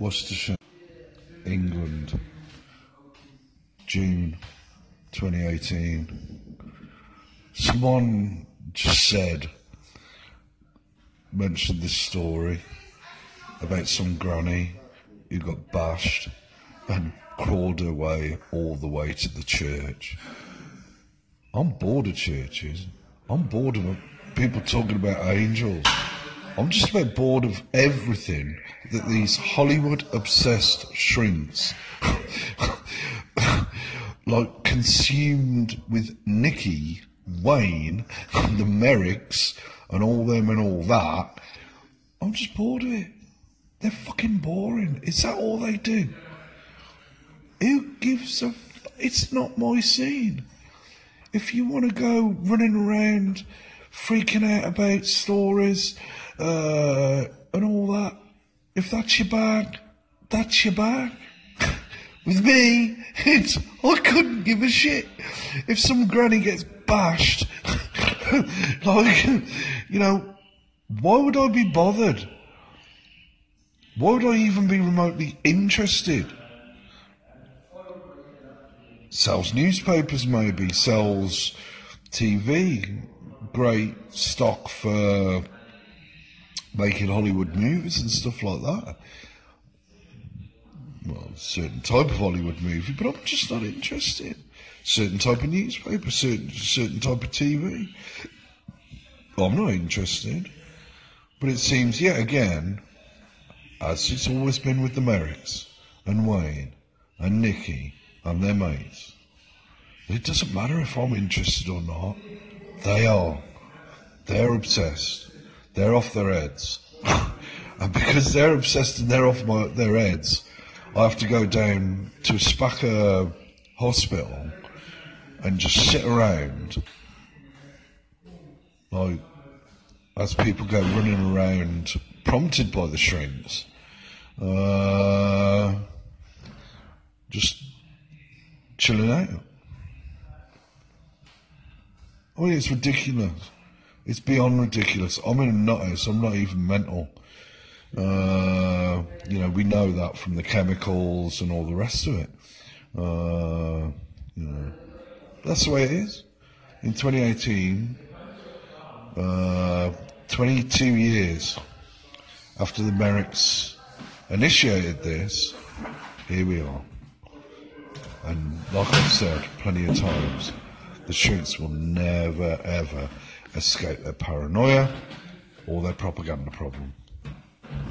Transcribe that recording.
Worcestershire, England, June 2018. Someone just said, mentioned this story about some granny who got bashed and crawled her way all the way to the church. I'm bored of churches. I'm bored of people talking about angels. I'm just about bored of everything that these Hollywood obsessed shrinks like consumed with Nicky, Wayne, and the Merricks, and all them and all that. I'm just bored of it. They're fucking boring. Is that all they do? Who gives a? F- it's not my scene. If you want to go running around freaking out about stories uh, and all that, if that's your bag, that's your bag. With me, it's I couldn't give a shit if some granny gets bashed. like, you know, why would I be bothered? Why would I even be remotely interested? Sells newspapers, maybe, sells TV, great stock for making Hollywood movies and stuff like that. Well, certain type of Hollywood movie, but I'm just not interested. Certain type of newspaper, certain certain type of TV. I'm not interested. But it seems yet again, as it's always been with the Merricks and Wayne and Nicky and their mates, it doesn't matter if I'm interested or not. They are. They're obsessed. They're off their heads. and because they're obsessed and they're off my, their heads, I have to go down to Spacker Hospital and just sit around like as people go running around prompted by the shrinks. Uh, just chilling out. I mean, it's ridiculous. It's beyond ridiculous. I'm in a nuthouse. I'm not even mental. Uh, you know, we know that from the chemicals and all the rest of it. Uh, you know, that's the way it is. In 2018, uh, 22 years after the Merricks initiated this, here we are. And like I've said plenty of times, the shrinks will never ever escape their paranoia or their propaganda problem.